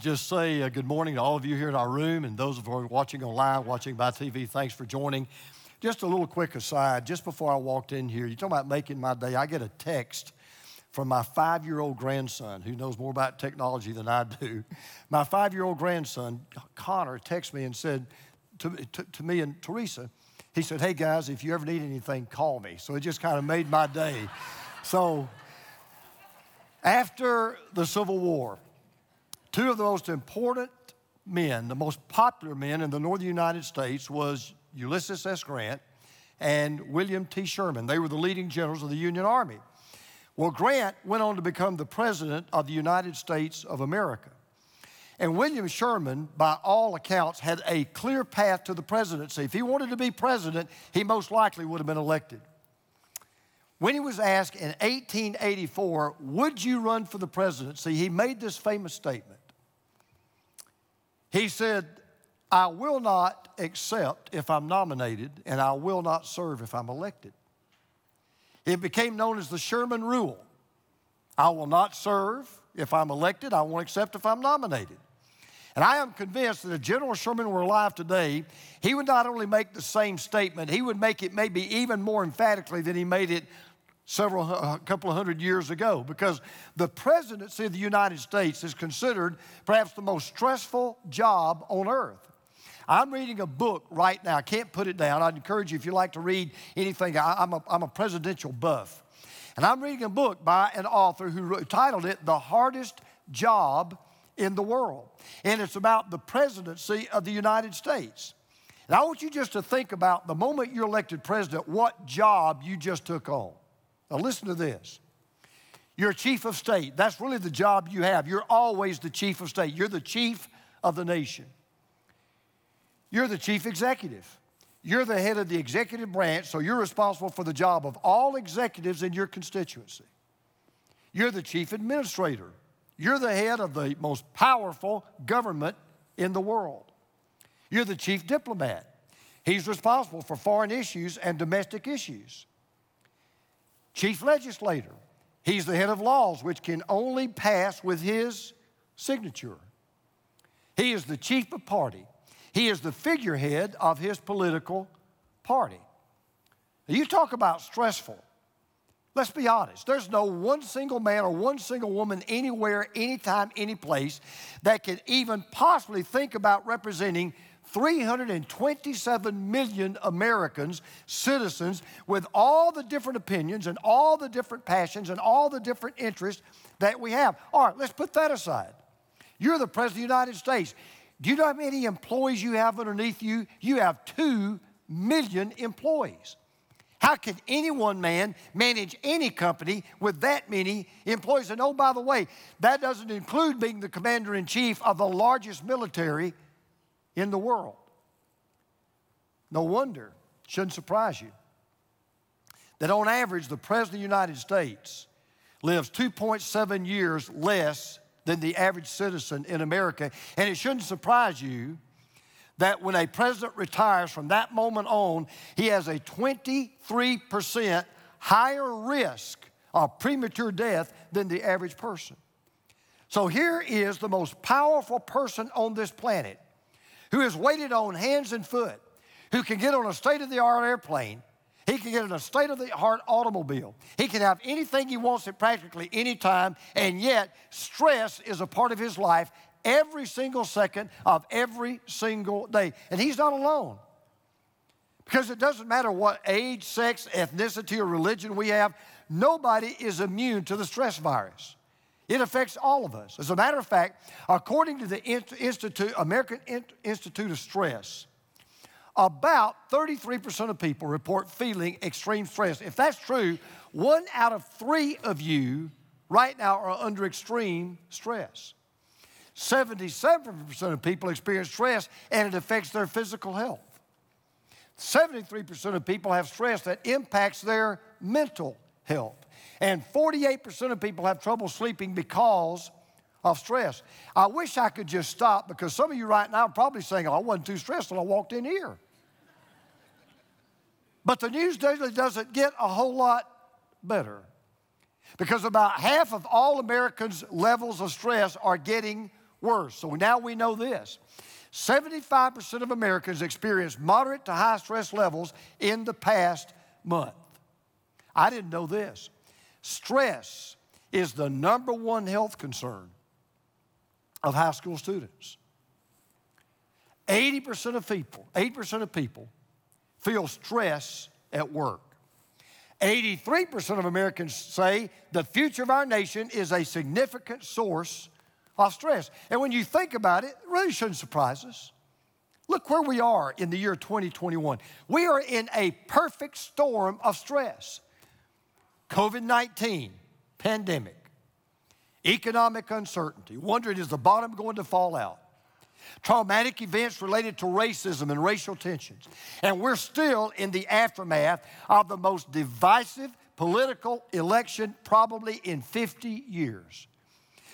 just say uh, good morning to all of you here in our room and those of you watching online, watching by TV. Thanks for joining. Just a little quick aside, just before I walked in here, you're talking about making my day. I get a text from my five year old grandson who knows more about technology than I do. My five year old grandson, Connor, texted me and said to, to, to me and Teresa, he said, Hey guys, if you ever need anything, call me. So it just kind of made my day. So after the Civil War, two of the most important men, the most popular men in the northern United States was Ulysses S. Grant and William T. Sherman. They were the leading generals of the Union Army. Well, Grant went on to become the president of the United States of America. And William Sherman, by all accounts, had a clear path to the presidency. If he wanted to be president, he most likely would have been elected. When he was asked in 1884, Would you run for the presidency? he made this famous statement. He said, I will not accept if I'm nominated, and I will not serve if I'm elected. It became known as the Sherman Rule. I will not serve if I'm elected, I won't accept if I'm nominated. And I am convinced that if General Sherman were alive today, he would not only make the same statement, he would make it maybe even more emphatically than he made it several a uh, couple of hundred years ago because the presidency of the United States is considered perhaps the most stressful job on earth. I'm reading a book right now. I can't put it down. I'd encourage you if you like to read anything. I, am a, I'm a presidential buff. And I'm reading a book by an author who wrote, titled it The Hardest Job in the World. And it's about the presidency of the United States. And I want you just to think about the moment you're elected president, what job you just took on. Now, listen to this. You're chief of state. That's really the job you have. You're always the chief of state. You're the chief of the nation. You're the chief executive. You're the head of the executive branch, so you're responsible for the job of all executives in your constituency. You're the chief administrator. You're the head of the most powerful government in the world. You're the chief diplomat. He's responsible for foreign issues and domestic issues chief legislator. He's the head of laws, which can only pass with his signature. He is the chief of party. He is the figurehead of his political party. Now, you talk about stressful. Let's be honest. There's no one single man or one single woman anywhere, anytime, any place that can even possibly think about representing 327 million Americans, citizens, with all the different opinions and all the different passions and all the different interests that we have. All right, let's put that aside. You're the President of the United States. Do you know how many employees you have underneath you? You have 2 million employees. How can any one man manage any company with that many employees? And oh, by the way, that doesn't include being the commander in chief of the largest military in the world. No wonder, shouldn't surprise you, that on average, the President of the United States lives 2.7 years less than the average citizen in America. And it shouldn't surprise you that when a president retires from that moment on, he has a 23% higher risk of premature death than the average person. So here is the most powerful person on this planet who is waited on hands and foot, who can get on a state of the art airplane. He can get in a state of the art automobile. He can have anything he wants at practically any time, and yet stress is a part of his life every single second of every single day. And he's not alone. Because it doesn't matter what age, sex, ethnicity, or religion we have, nobody is immune to the stress virus. It affects all of us. As a matter of fact, according to the Institute, American Institute of Stress, about 33% of people report feeling extreme stress. If that's true, one out of three of you right now are under extreme stress. 77% of people experience stress and it affects their physical health. 73% of people have stress that impacts their mental health. And 48% of people have trouble sleeping because of stress. I wish I could just stop because some of you right now are probably saying, oh, I wasn't too stressed when I walked in here. But the news daily doesn't get a whole lot better because about half of all Americans' levels of stress are getting worse. So now we know this 75% of Americans experienced moderate to high stress levels in the past month. I didn't know this. Stress is the number one health concern of high school students. 80% of people, 8% of people feel stress at work. 83% of Americans say the future of our nation is a significant source of stress. And when you think about it, it really shouldn't surprise us. Look where we are in the year 2021. We are in a perfect storm of stress. COVID 19, pandemic, economic uncertainty, wondering is the bottom going to fall out? Traumatic events related to racism and racial tensions. And we're still in the aftermath of the most divisive political election probably in 50 years.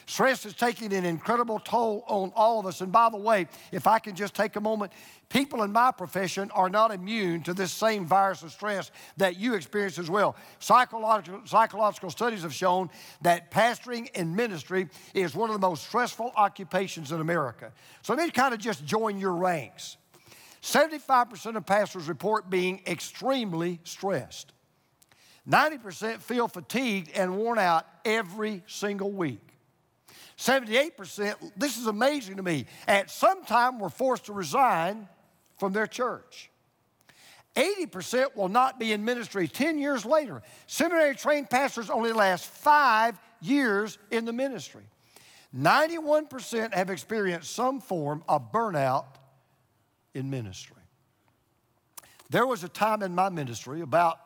Stress is taking an incredible toll on all of us. And by the way, if I can just take a moment, people in my profession are not immune to this same virus of stress that you experience as well. Psychological, psychological studies have shown that pastoring and ministry is one of the most stressful occupations in America. So let me kind of just join your ranks. 75% of pastors report being extremely stressed. 90% feel fatigued and worn out every single week. 78%, this is amazing to me, at some time were forced to resign from their church. 80% will not be in ministry 10 years later. Seminary trained pastors only last five years in the ministry. 91% have experienced some form of burnout in ministry. There was a time in my ministry about,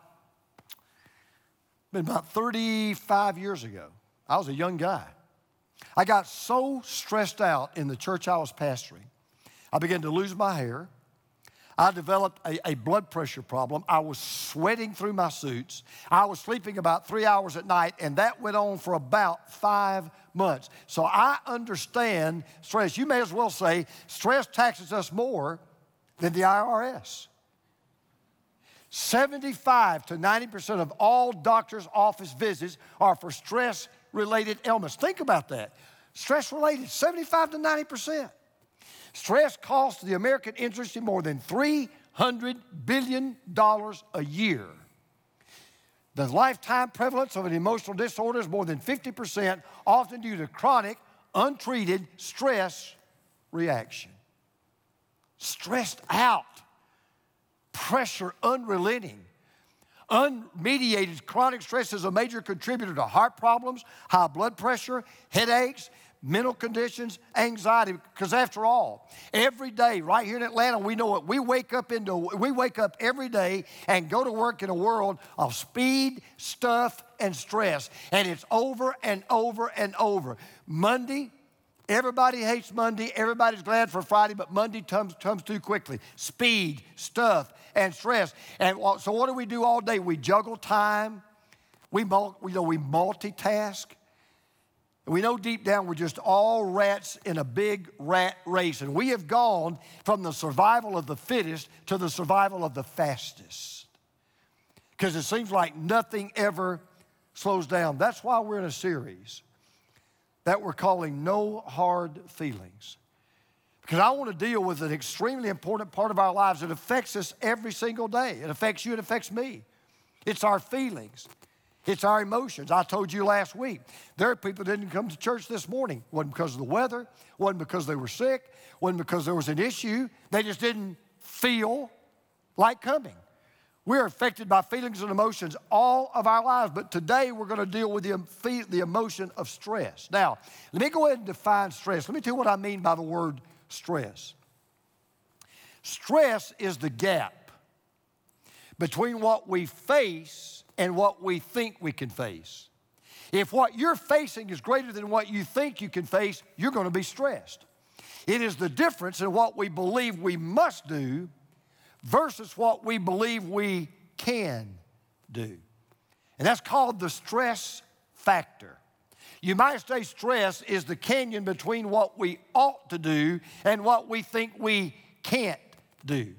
about 35 years ago. I was a young guy. I got so stressed out in the church I was pastoring, I began to lose my hair. I developed a, a, blood pressure problem. I was sweating through my suits. I was sleeping about three hours at night, and that went on for about five months. So I understand stress. You may as well say stress taxes us more than the IRS. 75 to 90% of all doctor's office visits are for stress related ailments. Think about that. Stress related, 75 to 90%. Stress costs the American industry more than $300 billion a year. The lifetime prevalence of an emotional disorder is more than 50%, often due to chronic, untreated stress reaction. Stressed out, pressure unrelenting, Unmediated chronic stress is a major contributor to heart problems, high blood pressure, headaches, mental conditions, anxiety. Because after all, every day right here in Atlanta, we know it. We wake up into we wake up every day and go to work in a world of speed, stuff, and stress. And it's over and over and over. Monday, Everybody hates Monday. Everybody's glad for Friday, but Monday comes, comes too quickly. Speed, stuff, and stress. And so, what do we do all day? We juggle time. We, you know, we multitask. We know deep down we're just all rats in a big rat race. And we have gone from the survival of the fittest to the survival of the fastest. Because it seems like nothing ever slows down. That's why we're in a series that we're calling No Hard Feelings. Because I want to deal with an extremely important part of our lives that affects us every single day. It affects you, it affects me. It's our feelings, it's our emotions. I told you last week, there are people that didn't come to church this morning. It wasn't because of the weather, wasn't because they were sick, wasn't because there was an issue. They just didn't feel like coming. We're affected by feelings and emotions all of our lives, but today we're going to deal with the, the emotion of stress. Now, let me go ahead and define stress. Let me tell you what I mean by the word stress. Stress is the gap between what we face and what we think we can face. If what you're facing is greater than what you think you can face, you're going to be stressed. It is the difference in what we believe we must do versus what we believe we can do. And that's called the stress factor. You might say stress is the canyon between what we ought to do and what we think we can't do.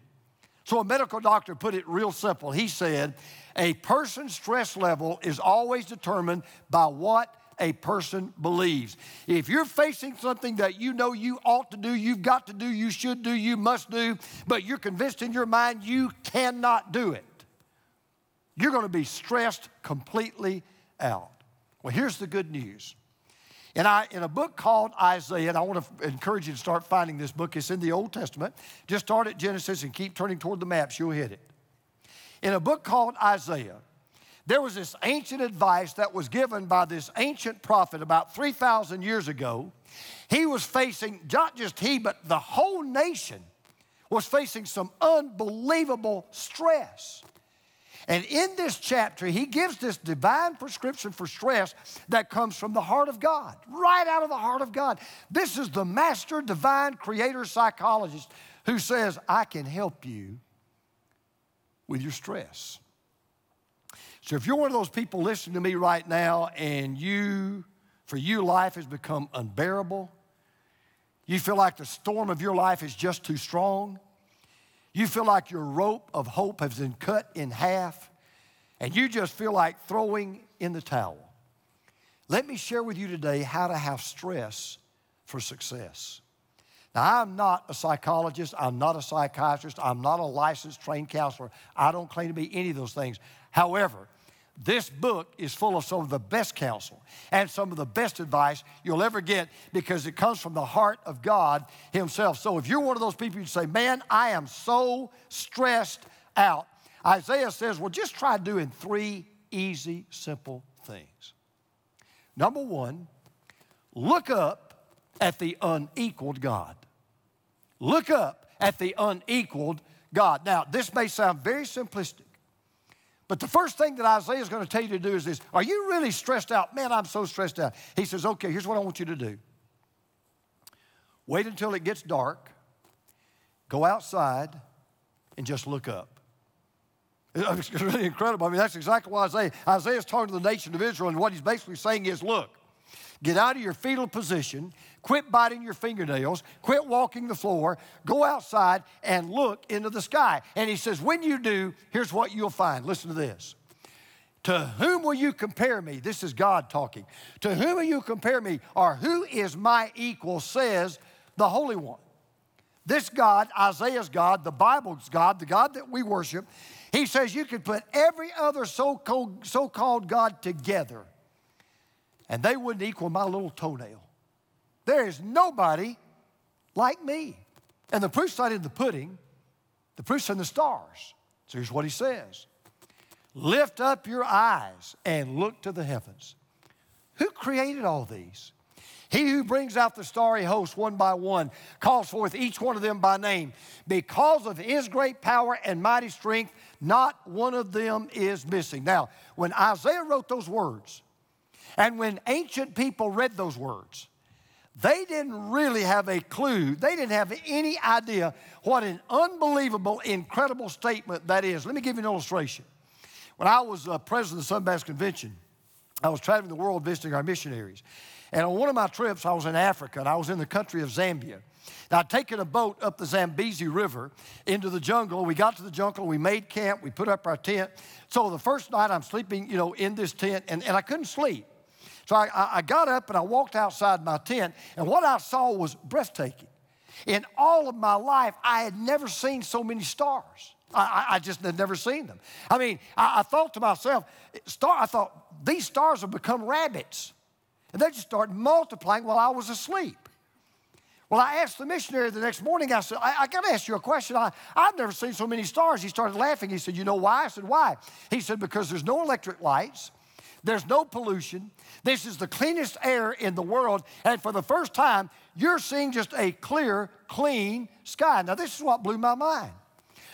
So, a medical doctor put it real simple. He said, A person's stress level is always determined by what a person believes. If you're facing something that you know you ought to do, you've got to do, you should do, you must do, but you're convinced in your mind you cannot do it, you're going to be stressed completely out. Well, here's the good news. And I, in a book called Isaiah, and I want to encourage you to start finding this book. It's in the Old Testament. Just start at Genesis and keep turning toward the maps, you'll hit it. In a book called Isaiah, there was this ancient advice that was given by this ancient prophet about 3,000 years ago. He was facing, not just he, but the whole nation was facing some unbelievable stress. And in this chapter, he gives this divine prescription for stress that comes from the heart of God, right out of the heart of God. This is the master divine creator psychologist who says, I can help you with your stress. So if you're one of those people listening to me right now and you, for you, life has become unbearable, you feel like the storm of your life is just too strong, you feel like your rope of hope has been cut in half, and you just feel like throwing in the towel. Let me share with you today how to have stress for success. Now, I'm not a psychologist, I'm not a psychiatrist, I'm not a licensed trained counselor. I don't claim to be any of those things. However, this book is full of some of the best counsel and some of the best advice you'll ever get because it comes from the heart of God Himself. So if you're one of those people who say, Man, I am so stressed out, Isaiah says, Well, just try doing three easy, simple things. Number one, look up at the unequaled God. Look up at the unequaled God. Now, this may sound very simplistic. But the first thing that Isaiah is going to tell you to do is this Are you really stressed out? Man, I'm so stressed out. He says, Okay, here's what I want you to do wait until it gets dark, go outside, and just look up. It's really incredible. I mean, that's exactly what Isaiah, Isaiah's talking to the nation of Israel, and what he's basically saying is, look, get out of your fetal position, quit biting your fingernails, quit walking the floor, go outside and look into the sky. And he says, when you do, here's what you'll find. Listen to this. To whom will you compare me? This is God talking. To whom will you compare me? Or who is my equal, says the Holy One. This God, Isaiah's God, the Bible's God, the God that we worship, he says you could put every other so called, God together and they wouldn't equal my little toenail. There is nobody like me. And the proof's not in the pudding, the proof's in the stars. So here's what he says Lift up your eyes and look to the heavens. Who created all these? He who brings out the starry host one by one calls forth each one of them by name. Because of his great power and mighty strength, not one of them is missing. Now, when Isaiah wrote those words, and when ancient people read those words, they didn't really have a clue. They didn't have any idea what an unbelievable, incredible statement that is. Let me give you an illustration. When I was uh, president of the Southern Convention, I was traveling the world visiting our missionaries. And on one of my trips, I was in Africa and I was in the country of Zambia. Now, I'd taken a boat up the Zambezi River into the jungle. We got to the jungle, we made camp, we put up our tent. So the first night I'm sleeping, you know, in this tent, and, and I couldn't sleep. So I, I got up and I walked outside my tent, and what I saw was breathtaking. In all of my life, I had never seen so many stars. I, I just had never seen them. I mean, I, I, thought to myself, star, I thought, these stars have become rabbits. And they just started multiplying while I was asleep. Well, I asked the missionary the next morning, I said, I, I got to ask you a question. I, I've never seen so many stars. He started laughing. He said, You know why? I said, Why? He said, Because there's no electric lights. There's no pollution. This is the cleanest air in the world. And for the first time, you're seeing just a clear, clean sky. Now, this is what blew my mind.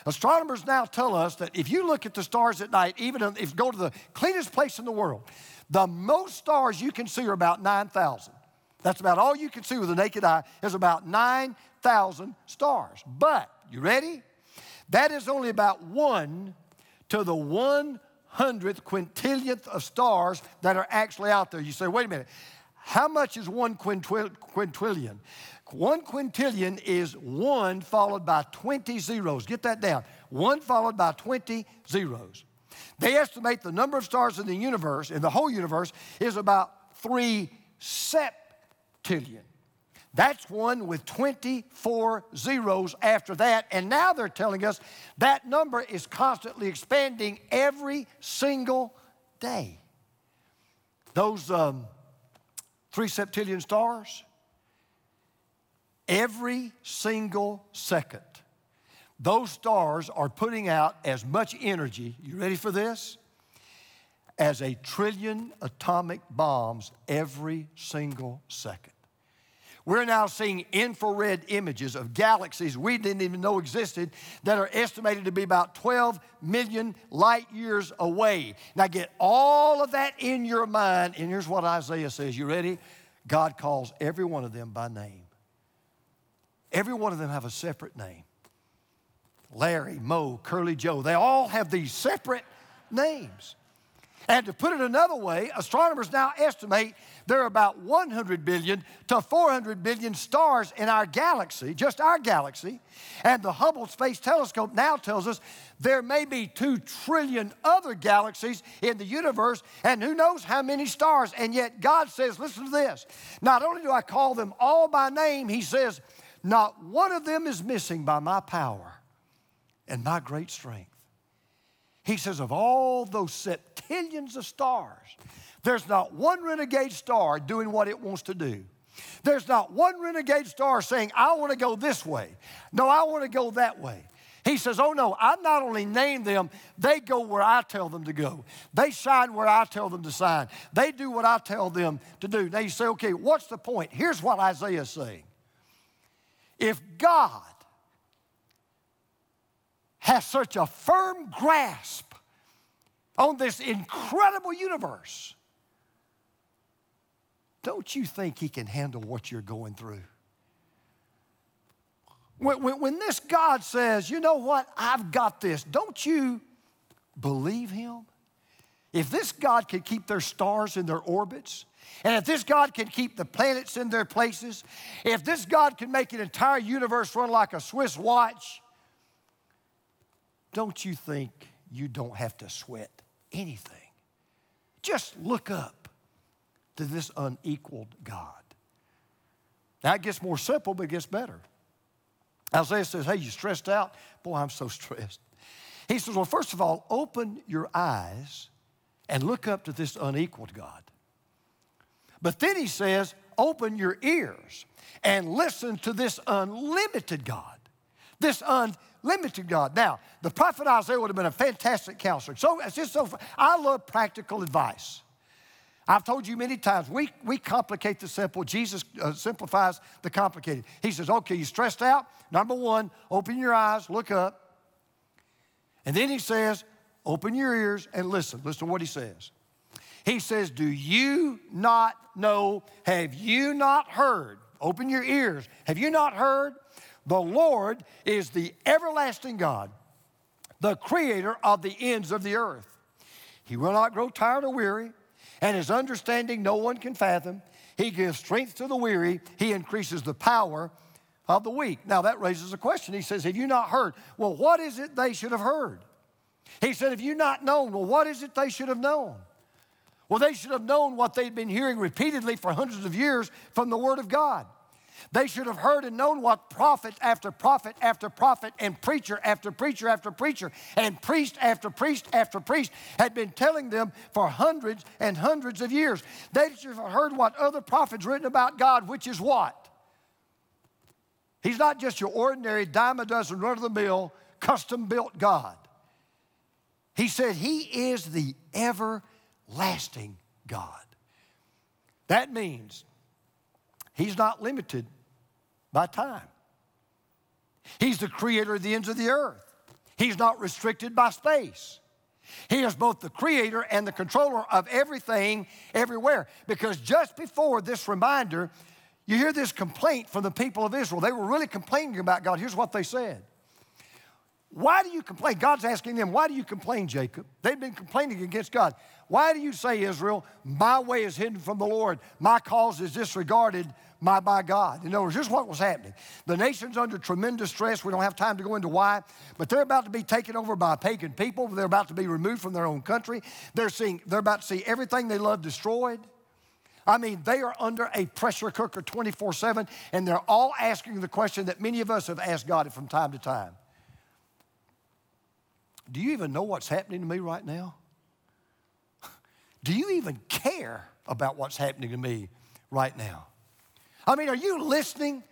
Astronomers now tell us that if you look at the stars at night, even if you go to the cleanest place in the world, the most stars you can see are about 9,000. That's about all you can see with the naked eye is about 9,000 stars. But, you ready? That is only about one to the one hundredth quintillionth of stars that are actually out there. You say, wait a minute, how much is one quintillion? One quintillion is one followed by 20 zeros. Get that down. One followed by 20 zeros. They estimate the number of stars in the universe, in the whole universe, is about three septillion. That's one with 24 zeros after that. And now they're telling us that number is constantly expanding every single day. Those um, three septillion stars, every single second, those stars are putting out as much energy, you ready for this? As a trillion atomic bombs every single second. We're now seeing infrared images of galaxies we didn't even know existed that are estimated to be about 12 million light years away. Now, get all of that in your mind, and here's what Isaiah says. You ready? God calls every one of them by name. Every one of them have a separate name. Larry, Moe, Curly Joe, they all have these separate names. And to put it another way, astronomers now estimate there are about 100 billion to 400 billion stars in our galaxy, just our galaxy. And the Hubble Space Telescope now tells us there may be 2 trillion other galaxies in the universe, and who knows how many stars. And yet God says, listen to this. Not only do I call them all by name, He says, not one of them is missing by my power and my great strength. He says, of all those septillions of stars, there's not one renegade star doing what it wants to do. There's not one renegade star saying, I want to go this way. No, I want to go that way. He says, Oh no, I not only name them, they go where I tell them to go. They shine where I tell them to shine. They do what I tell them to do. Now you say, Okay, what's the point? Here's what Isaiah is saying. If God has such a firm grasp on this incredible universe, don't you think He can handle what you're going through? When, when, when, this God says, you know what, I've got this, don't you believe Him? If this God can keep their stars in their orbits, and if this God can keep the planets in their places, if this God can make an entire universe run like a Swiss watch, don't you think you don't have to sweat anything? Just look up to this unequaled God. Now it gets more simple, but it gets better. Isaiah says, Hey, you stressed out? Boy, I'm so stressed. He says, Well, first of all, open your eyes and look up to this unequaled God. But then he says, Open your ears and listen to this unlimited God. This unlimited God. Now, the prophet Isaiah would have been a fantastic counselor. So it's just so I love practical advice. I've told you many times, we, we complicate the simple. Jesus uh, simplifies the complicated. He says, okay, you're stressed out? Number one, open your eyes, look up. And then he says, open your ears and listen. Listen to what he says. He says, Do you not know? Have you not heard? Open your ears. Have you not heard? The Lord is the everlasting God, the creator of the ends of the earth. He will not grow tired or weary, and his understanding no one can fathom. He gives strength to the weary, he increases the power of the weak. Now that raises a question. He says, Have you not heard? Well, what is it they should have heard? He said, Have you not known? Well, what is it they should have known? Well, they should have known what they'd been hearing repeatedly for hundreds of years from the Word of God. They should have heard and known what prophet after prophet after prophet and preacher after preacher after preacher and priest after priest after priest had been telling them for hundreds and hundreds of years. They should have heard what other prophets written about God, which is what? He's not just your ordinary dime a dozen, run of the mill, custom built God. He said He is the everlasting God. That means He's not limited by time. He's the creator of the ends of the earth. He's not restricted by space. He is both the creator and the controller of everything everywhere. Because just before this reminder, you hear this complaint from the people of Israel. They were really complaining about God. Here's what they said Why do you complain? God's asking them, Why do you complain, Jacob? They've been complaining against God. Why do you say, Israel, my way is hidden from the Lord, my cause is disregarded my, by God. In other words, here's what was happening. The nation's under tremendous stress. We don't have time to go into why, but they're about to be taken over by pagan people. They're about to be removed from their own country. They're, seeing, they're about to see everything they love destroyed. I mean, they are under a pressure cooker 24 7, and they're all asking the question that many of us have asked God from time to time Do you even know what's happening to me right now? Do you even care about what's happening to me right now? I mean, are you listening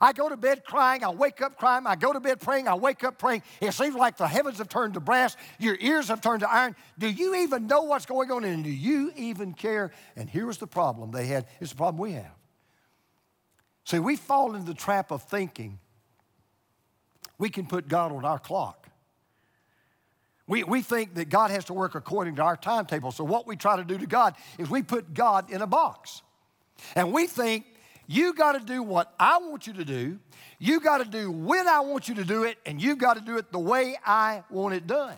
I go to bed crying, I wake up crying, I go to bed praying, I wake up praying. It seems like the heavens have turned to brass, your ears have turned to iron. Do you even know what's going on and do you even care? And here was the problem they had. It's the problem we have. See, we fall into the trap of thinking we can put God on our clock. We, we think that God has to work according to our timetable. So, what we try to do to God is we put God in a box. And we think you got to do what I want you to do. You got to do when I want you to do it, and you've got to do it the way I want it done.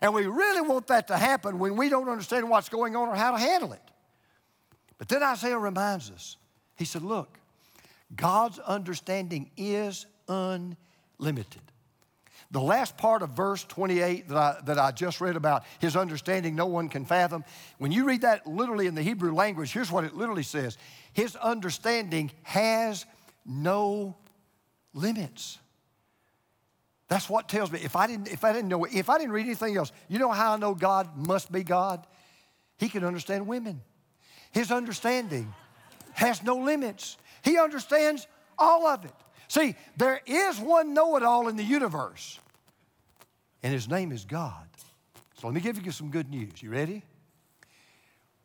And we really want that to happen when we don't understand what's going on or how to handle it. But then Isaiah reminds us he said, Look, God's understanding is unlimited. The last part of verse 28 that I, that I just read about his understanding no one can fathom, when you read that literally in the Hebrew language, here's what it literally says His understanding has no limits. That's what tells me if I didn't, if I didn't know, if I didn't read anything else, you know how I know God must be God? He can understand women. His understanding has no limits. He understands all of it. See, there is one know it all in the universe, and his name is God. So let me give you some good news. You ready?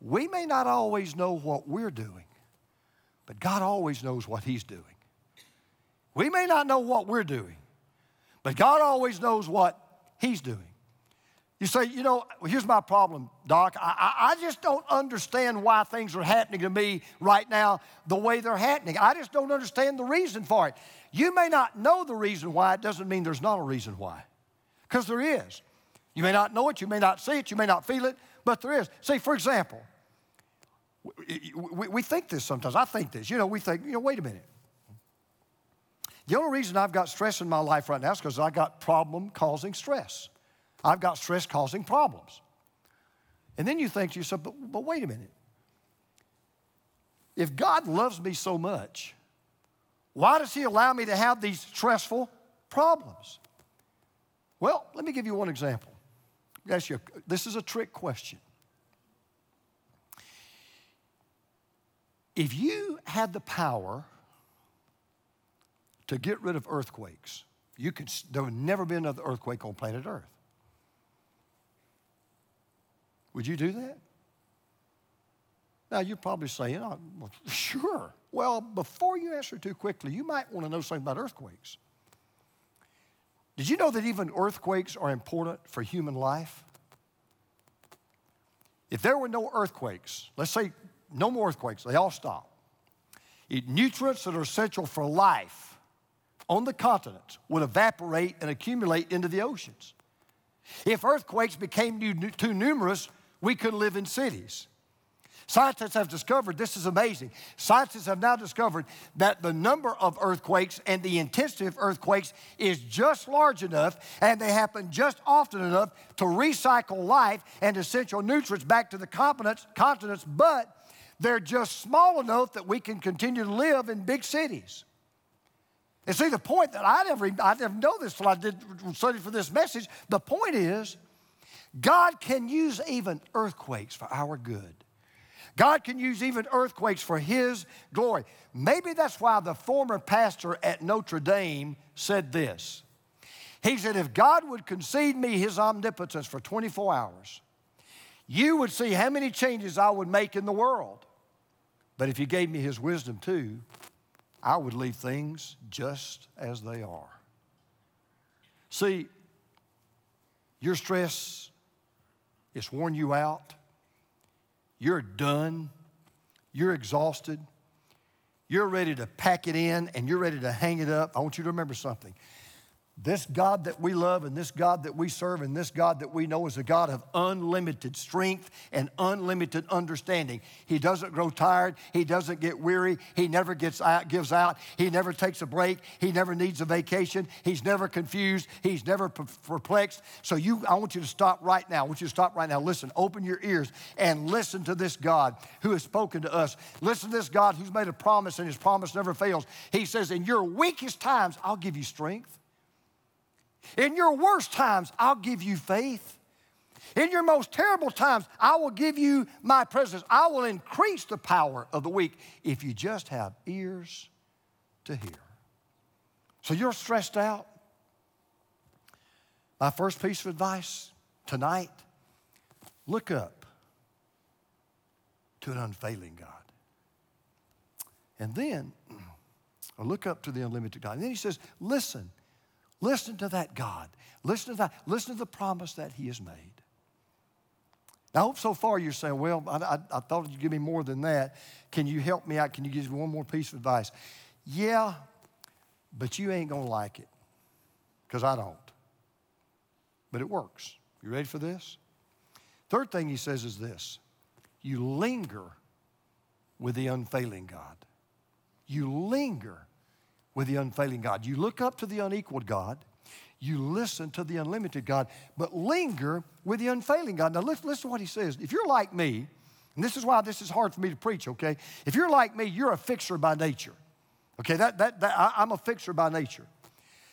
We may not always know what we're doing, but God always knows what he's doing. We may not know what we're doing, but God always knows what he's doing. You say, you know, here's my problem, Doc. I, I, just don't understand why things are happening to me right now the way they're happening. I just don't understand the reason for it. You may not know the reason why, it doesn't mean there's not a reason why, because there is. You may not know it, you may not see it, you may not feel it, but there is. See, for example, we, we think this sometimes. I think this. You know, we think, you know, wait a minute. The only reason I've got stress in my life right now is because I got problem causing stress. I've got stress causing problems. And then you think to yourself, but, but wait a minute. If God loves me so much, why does He allow me to have these stressful problems? Well, let me give you one example. You, this is a trick question. If you had the power to get rid of earthquakes, you could, there would never be another earthquake on planet Earth. Would you do that? Now, you're probably saying, oh, well, sure. Well, before you answer too quickly, you might want to know something about earthquakes. Did you know that even earthquakes are important for human life? If there were no earthquakes, let's say no more earthquakes, they all stop. It, nutrients that are essential for life on the continents would evaporate and accumulate into the oceans. If earthquakes became too numerous, we couldn't live in cities. Scientists have discovered, this is amazing. Scientists have now discovered that the number of earthquakes and the intensity of earthquakes is just large enough and they happen just often enough to recycle life and essential nutrients back to the continents, continents but they're just small enough that we can continue to live in big cities. And see, the point that I never, I never know this till I did study for this message. The point is, God can use even earthquakes for our good. God can use even earthquakes for His glory. Maybe that's why the former pastor at Notre Dame said this. He said, If God would concede me His omnipotence for 24 hours, you would see how many changes I would make in the world. But if He gave me His wisdom too, I would leave things just as they are. See, your stress it's worn you out. You're done. You're exhausted. You're ready to pack it in and you're ready to hang it up. I want you to remember something. This God that we love and this God that we serve and this God that we know is a God of unlimited strength and unlimited understanding. He doesn't grow tired. He doesn't get weary. He never gets out, gives out. He never takes a break. He never needs a vacation. He's never confused. He's never perplexed. So you, I want you to stop right now. I want you to stop right now. Listen, open your ears and listen to this God who has spoken to us. Listen to this God who's made a promise and his promise never fails. He says, in your weakest times, I'll give you strength. In your worst times, I'll give you faith. In your most terrible times, I will give you my presence. I will increase the power of the weak if you just have ears to hear. So you're stressed out. My first piece of advice tonight look up to an unfailing God. And then, or look up to the unlimited God. And then he says, listen Listen to that God. Listen to that. Listen to the promise that He has made. Now, I hope so far you're saying, well, I, I, I thought you'd give me more than that. Can you help me out? Can you give me one more piece of advice? Yeah, but you ain't going to like it because I don't. But it works. You ready for this? Third thing he says is this you linger with the unfailing God. You linger with the unfailing God. You look up to the unequaled God, you listen to the unlimited God, but linger with the unfailing God. Now, listen, to what he says. If you're like me, and this is why this is hard for me to preach, okay? If you're like me, you're a fixer by nature. Okay, that, that, that I, am a fixer by nature.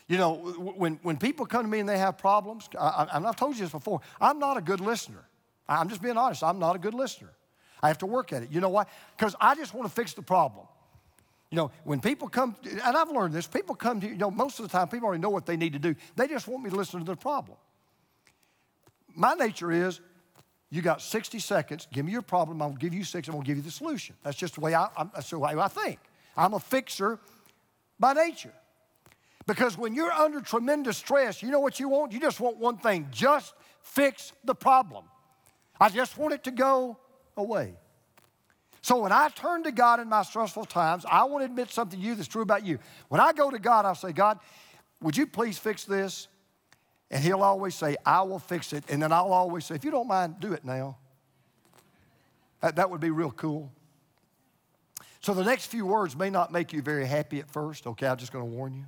You know, when, when people come to me and they have problems, I, I, I've told you this before, I'm not a good listener. I'm just being honest, I'm not a good listener. I have to work at it. You know why? Because I just want to fix the problem. You know, when people come, and I've learned this, people come to, you know, most of the time people already know what they need to do. They just want me to listen to their problem. My nature is, you got 60 seconds, give me your problem, I'll give you six, I'm gonna give you the solution. That's just the way I, I'm, that's the way I think. I'm a fixer by nature. Because when you're under tremendous stress, you know what you want? You just want one thing just fix the problem. I just want it to go away. So when I turn to God in my stressful times, I want to admit something to you that's true about you. When I go to God, I'll say, God, would you please fix this? And he'll always say, I will fix it. And then I'll always say, if you don't mind, do it now. That, that would be real cool. So the next few words may not make you very happy at first. Okay, I'm just going to warn you.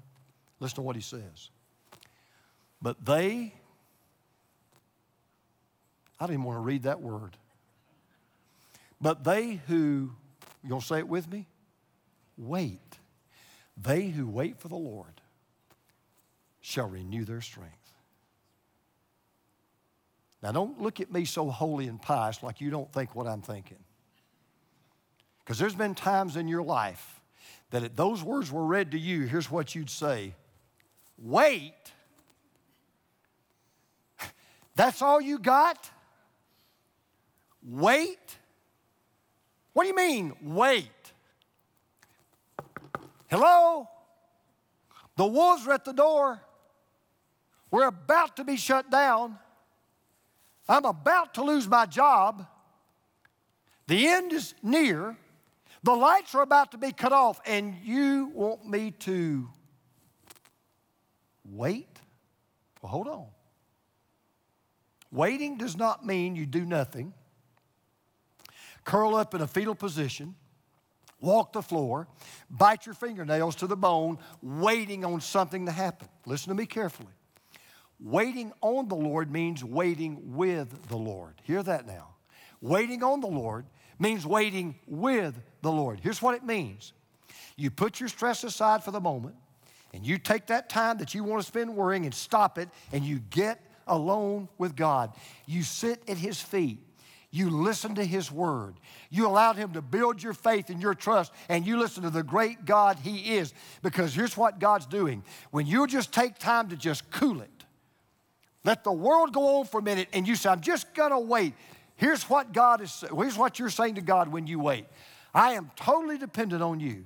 Listen to what he says. But they, I even want to read that word. But they who, you gonna say it with me? Wait. They who wait for the Lord shall renew their strength. Now, don't look at me so holy and pious like you don't think what I'm thinking. Because there's been times in your life that if those words were read to you, here's what you'd say Wait. That's all you got? Wait. What do you mean, wait? Hello? The wolves are at the door. We're about to be shut down. I'm about to lose my job. The end is near. The lights are about to be cut off, and you want me to wait? Well, hold on. Waiting does not mean you do nothing curl up in a fetal position, walk the floor, bite your fingernails to the bone, waiting on something to happen. Listen to me carefully. Waiting on the Lord means waiting with the Lord. Hear that now. Waiting on the Lord means waiting with the Lord. Here's what it means you put your stress aside for the moment, and you take that time that you want to spend worrying and stop it, and you get alone with God. You sit at His feet. You listen to His Word. You allowed Him to build your faith and your trust, and you listen to the great God He is. Because here's what God's doing when you just take time to just cool it, let the world go on for a minute, and you say, I'm just gonna wait. Here's what God is, here's what you're saying to God when you wait. I am totally dependent on you.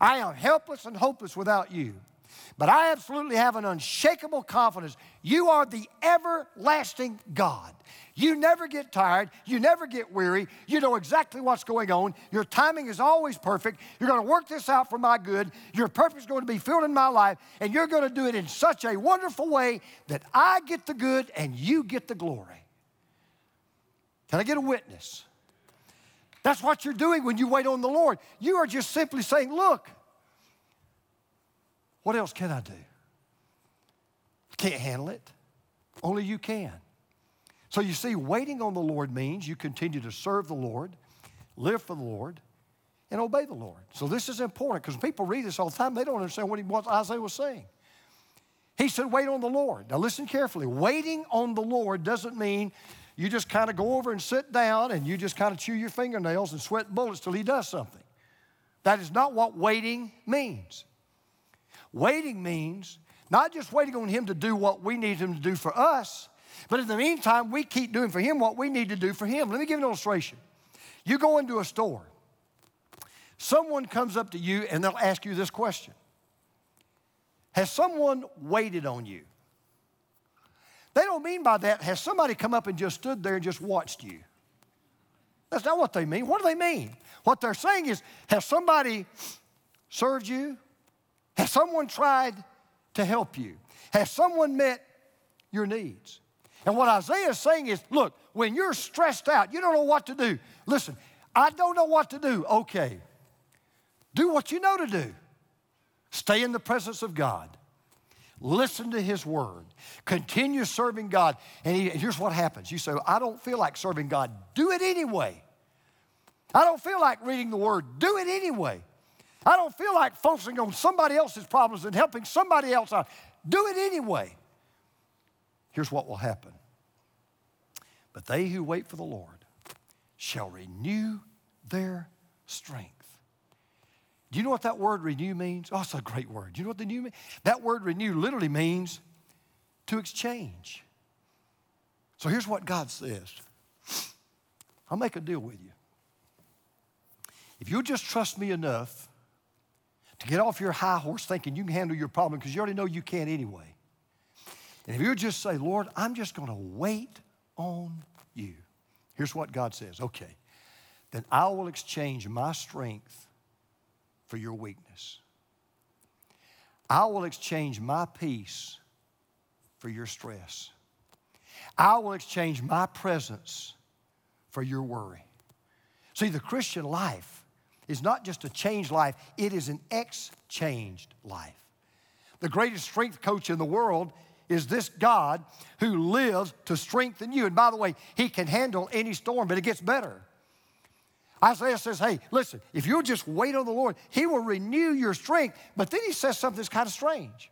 I am helpless and hopeless without you. But I absolutely have an unshakable confidence. You are the everlasting God. You never get tired. You never get weary. You know exactly what's going on. Your timing is always perfect. You're going to work this out for my good. Your purpose is going to be filled in my life, and you're going to do it in such a wonderful way that I get the good and you get the glory. Can I get a witness? That's what you're doing when you wait on the Lord. You are just simply saying, Look, what else can I do? Can't handle it. Only you can. So you see, waiting on the Lord means you continue to serve the Lord, live for the Lord, and obey the Lord. So this is important because people read this all the time, they don't understand what, he, what Isaiah was saying. He said, wait on the Lord. Now listen carefully. Waiting on the Lord doesn't mean you just kind of go over and sit down and you just kind of chew your fingernails and sweat bullets till he does something. That is not what waiting means. Waiting means not just waiting on him to do what we need him to do for us, but in the meantime, we keep doing for Him what we need to do for Him. Let me give an illustration. You go into a store, someone comes up to you and they'll ask you this question Has someone waited on you? They don't mean by that, has somebody come up and just stood there and just watched you? That's not what they mean. What do they mean? What they're saying is, has somebody served you? Has someone tried to help you? Has someone met your needs? And what Isaiah is saying is look, when you're stressed out, you don't know what to do. Listen, I don't know what to do. Okay. Do what you know to do. Stay in the presence of God. Listen to His word. Continue serving God. And he, here's what happens you say, I don't feel like serving God. Do it anyway. I don't feel like reading the word. Do it anyway. I don't feel like focusing on somebody else's problems and helping somebody else out. Do it anyway here's what will happen. But they who wait for the Lord shall renew their strength. Do you know what that word renew means? Oh, it's a great word. Do you know what the new means? That word renew literally means to exchange. So here's what God says I'll make a deal with you. If you'll just trust me enough to get off your high horse thinking you can handle your problem, because you already know you can't anyway, and if you just say, Lord, I'm just going to wait on you, here's what God says okay, then I will exchange my strength for your weakness. I will exchange my peace for your stress. I will exchange my presence for your worry. See, the Christian life is not just a changed life, it is an exchanged life. The greatest strength coach in the world is this God who lives to strengthen you. And by the way, He can handle any storm, but it gets better. Isaiah says, hey, listen, if you'll just wait on the Lord, He will renew your strength. But then He says something that's kind of strange.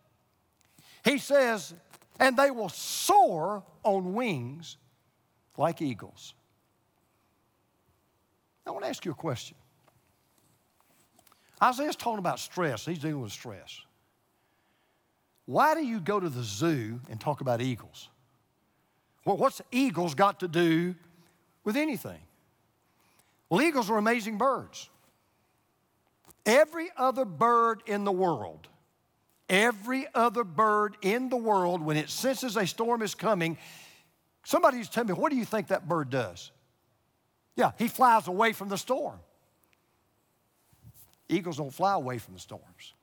He says, and they will soar on wings like eagles. I want to ask you a question. Isaiah's talking about stress. He's dealing with stress. Why do you go to the zoo and talk about eagles? Well, what's eagles got to do with anything? Well, eagles are amazing birds. Every other bird in the world, every other bird in the world, when it senses a storm is coming, somebody's telling me, what do you think that bird does? Yeah, he flies away from the storm. Eagles don't fly away from the storms.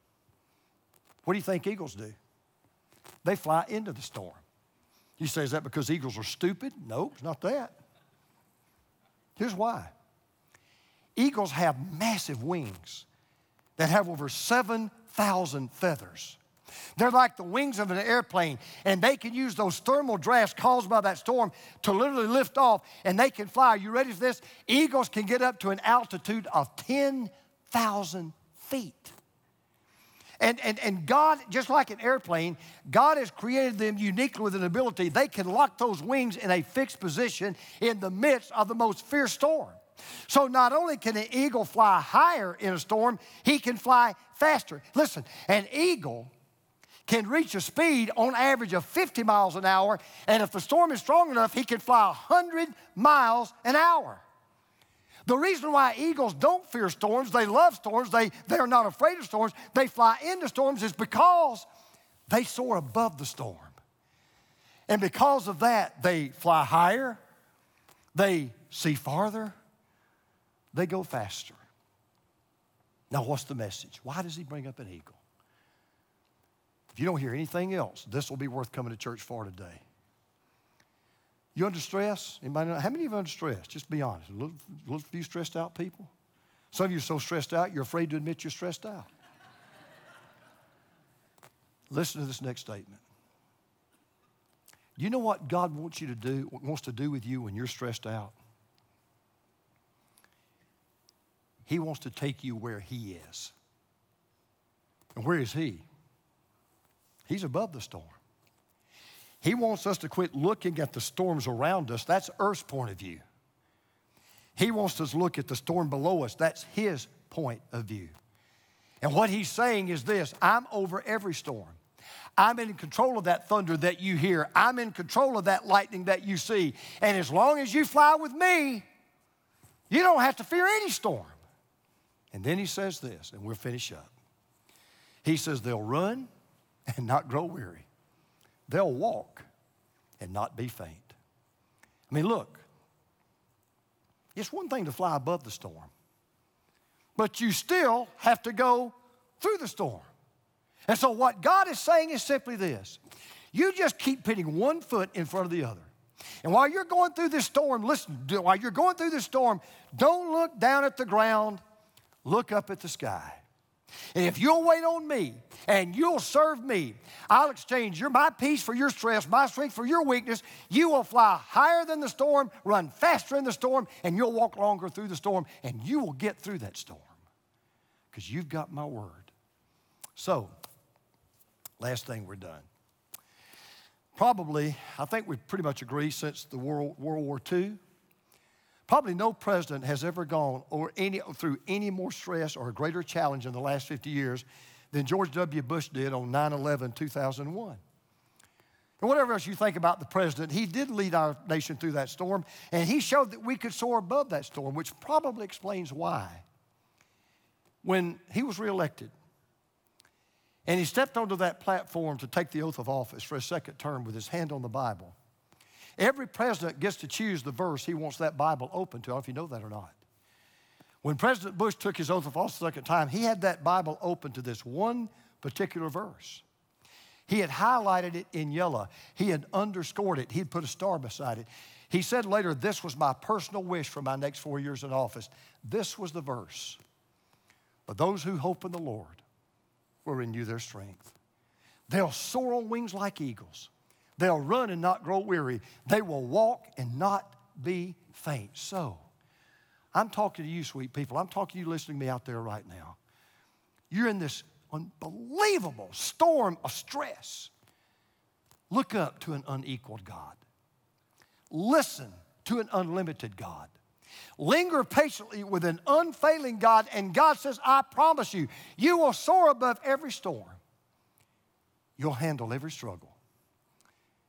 What do you think eagles do? they fly into the storm. You say, is that because eagles are stupid? No, it's not that. Here's why eagles have massive wings that have over 7,000 feathers. They're like the wings of an airplane, and they can use those thermal drafts caused by that storm to literally lift off, and they can fly. Are you ready for this? Eagles can get up to an altitude of 10,000 feet. And, and, and God, just like an airplane, God has created them uniquely with an ability. They can lock those wings in a fixed position in the midst of the most fierce storm. So not only can an eagle fly higher in a storm, he can fly faster. Listen, an eagle can reach a speed on average of 50 miles an hour, and if the storm is strong enough, he can fly 100 miles an hour. The reason why eagles don't fear storms, they love storms, they, they are not afraid of storms, they fly into storms, is because they soar above the storm. And because of that, they fly higher, they see farther, they go faster. Now, what's the message? Why does he bring up an eagle? If you don't hear anything else, this will be worth coming to church for today. You under stress? Anybody know? How many of you are under stress? Just be honest. A little, little few stressed out people. Some of you are so stressed out, you're afraid to admit you're stressed out. Listen to this next statement. You know what God wants you to do, wants to do with you when you're stressed out? He wants to take you where He is. And where is He? He's above the storm. He wants us to quit looking at the storms around us. That's Earth's point of view. He wants us to look at the storm below us. That's His point of view. And what He's saying is this I'm over every storm. I'm in control of that thunder that you hear. I'm in control of that lightning that you see. And as long as you fly with me, you don't have to fear any storm. And then he says this, and we'll finish up. He says, They'll run and not grow weary, they'll walk and not be faint. I mean, look, it's one thing to fly above the storm, but you still have to go through the storm. And so, what God is saying is simply this you just keep putting one foot in front of the other. And while you're going through this storm, listen, while you're going through this storm, don't look down at the ground, look up at the sky. And if you'll wait on me and you'll serve me, I'll exchange your, my peace for your stress, my strength for your weakness. You will fly higher than the storm, run faster in the storm, and you'll walk longer through the storm, and you will get through that storm because you've got my word. So, Last thing we're done. Probably, I think we pretty much agree since the World, World War II, probably no president has ever gone or any, through any more stress or a greater challenge in the last 50 years than George W. Bush did on 9 11 2001. And whatever else you think about the president, he did lead our nation through that storm, and he showed that we could soar above that storm, which probably explains why. When he was reelected, and he stepped onto that platform to take the oath of office for a second term with his hand on the Bible. Every president gets to choose the verse he wants that Bible open to. I don't know if you know that or not. When President Bush took his oath of office the second time, he had that Bible open to this one particular verse. He had highlighted it in yellow. He had underscored it. He had put a star beside it. He said later, This was my personal wish for my next four years in office. This was the verse. But those who hope in the Lord will renew their strength. They'll soar on wings like eagles. They'll run and not grow weary. They will walk and not be faint. So, I'm talking to you, sweet people. I'm talking to you listening to me out there right now. You're in this unbelievable storm of stress. Look up to an unequaled God. Listen to an unlimited God. Linger patiently with an unfailing God, and God says, I promise you, you will soar above every storm. You'll handle every struggle,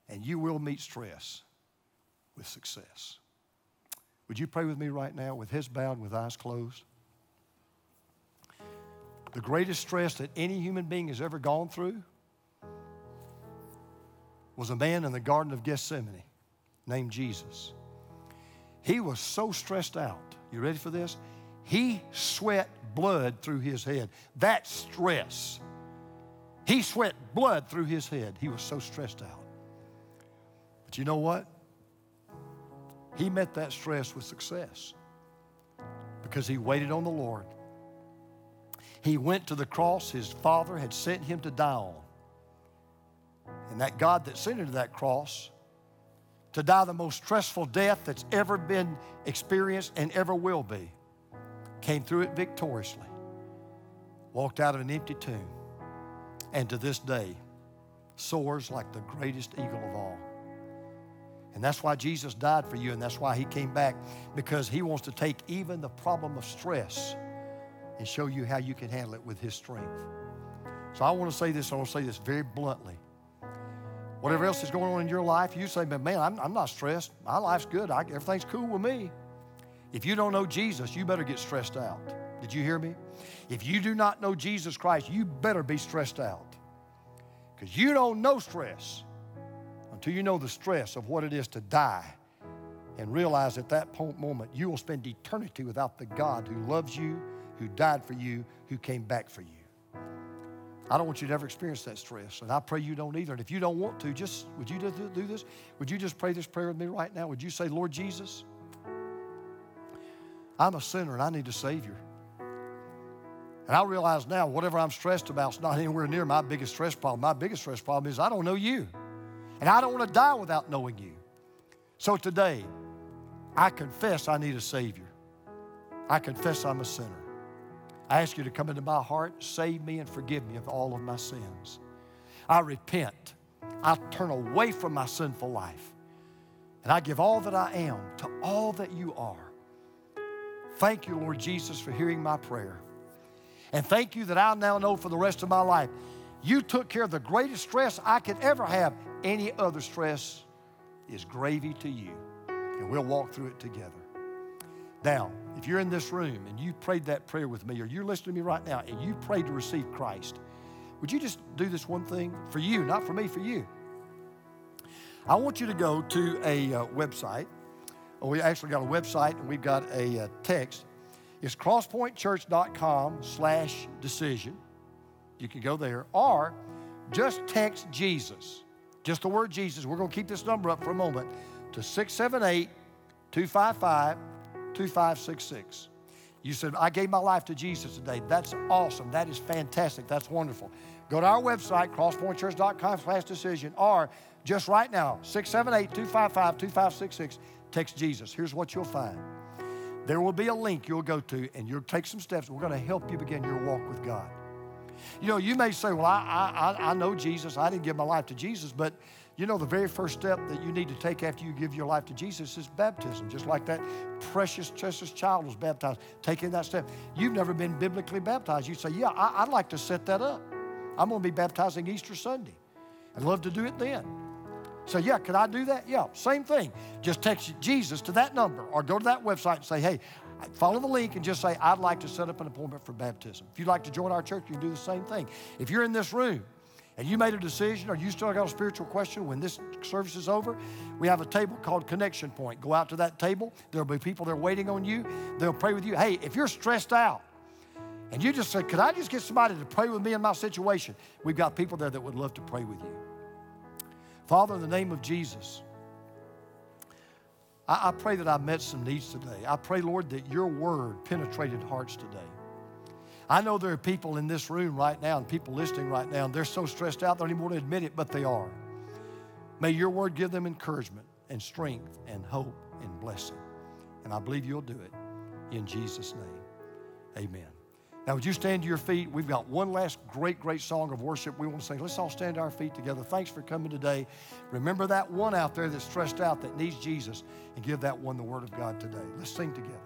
and you will meet stress with success. Would you pray with me right now with heads bowed, with eyes closed? The greatest stress that any human being has ever gone through was a man in the Garden of Gethsemane named Jesus. He was so stressed out. You ready for this? He sweat blood through his head. That stress. He sweat blood through his head. He was so stressed out. But you know what? He met that stress with success because he waited on the Lord. He went to the cross his father had sent him to die on. And that God that sent him to that cross to die the most stressful death that's ever been experienced and ever will be, came through it victoriously, walked out of an empty tomb, and to this day soars like the greatest eagle of all. And that's why Jesus died for you, and that's why He came back, because He wants to take even the problem of stress and show you how you can handle it with His strength. So I want to say this, I want to say this very bluntly. Whatever else is going on in your life, you say, but man, I'm, I'm not stressed. My life's good. I, everything's cool with me. If you don't know Jesus, you better get stressed out. Did you hear me? If you do not know Jesus Christ, you better be stressed out. Because you don't know stress until you know the stress of what it is to die and realize at that moment you will spend eternity without the God who loves you, who died for you, who came back for you. I don't want you to ever experience that stress, and I pray you don't either. And if you don't want to, just would you do this? Would you just pray this prayer with me right now? Would you say, Lord Jesus, I'm a sinner and I need a Savior. And I realize now, whatever I'm stressed about is not anywhere near my biggest stress problem. My biggest stress problem is I don't know you. And I don't want to die without knowing you. So today, I confess I need a Savior. I confess I'm a sinner. I ask you to come into my heart, save me, and forgive me of all of my sins. I repent. I turn away from my sinful life. And I give all that I am to all that you are. Thank you, Lord Jesus, for hearing my prayer. And thank you that I now know for the rest of my life, you took care of the greatest stress I could ever have. Any other stress is gravy to you. And we'll walk through it together. Now, if you're in this room and you prayed that prayer with me, or you're listening to me right now and you prayed to receive Christ, would you just do this one thing for you, not for me, for you? I want you to go to a uh, website. Oh, we actually got a website and we've got a uh, text. It's crosspointchurch.com slash decision. You can go there. Or just text Jesus. Just the word Jesus. We're going to keep this number up for a moment to 678 255 2566. You said, I gave my life to Jesus today. That's awesome. That is fantastic. That's wonderful. Go to our website, crosspointchurch.com slash decision, or just right now, 678 255 2566, text Jesus. Here's what you'll find there will be a link you'll go to, and you'll take some steps. We're going to help you begin your walk with God. You know, you may say, Well, I, I, I know Jesus. I didn't give my life to Jesus, but you know, the very first step that you need to take after you give your life to Jesus is baptism, just like that precious, precious child was baptized, taking that step. You've never been biblically baptized. You say, Yeah, I, would like to set that up. I'm going to be baptizing Easter Sunday. I'd love to do it then. So, yeah, could I do that? Yeah, same thing. Just text Jesus to that number or go to that website and say, Hey, follow the link and just say, I'd like to set up an appointment for baptism. If you'd like to join our church, you can do the same thing. If you're in this room and you made a decision or you still got a spiritual question when this service is over, we have a table called Connection Point. Go out to that table. There'll be people there waiting on you. They'll pray with you. Hey, if you're stressed out and you just say, Could I just get somebody to pray with me in my situation? We've got people there that would love to pray with you. Father, in the name of Jesus, I, I pray that I met some needs today. I pray, Lord, that your word penetrated hearts today. I know there are people in this room right now and people listening right now, and they're so stressed out they don't even want to admit it, but they are. May your word give them encouragement and strength and hope and blessing. And I believe you'll do it in Jesus' name. Amen. Now, would you stand to your feet? We've got one last great, great song of worship we want to sing. Let's all stand to our feet together. Thanks for coming today. Remember that one out there that's stressed out that needs Jesus and give that one the Word of God today. Let's sing together.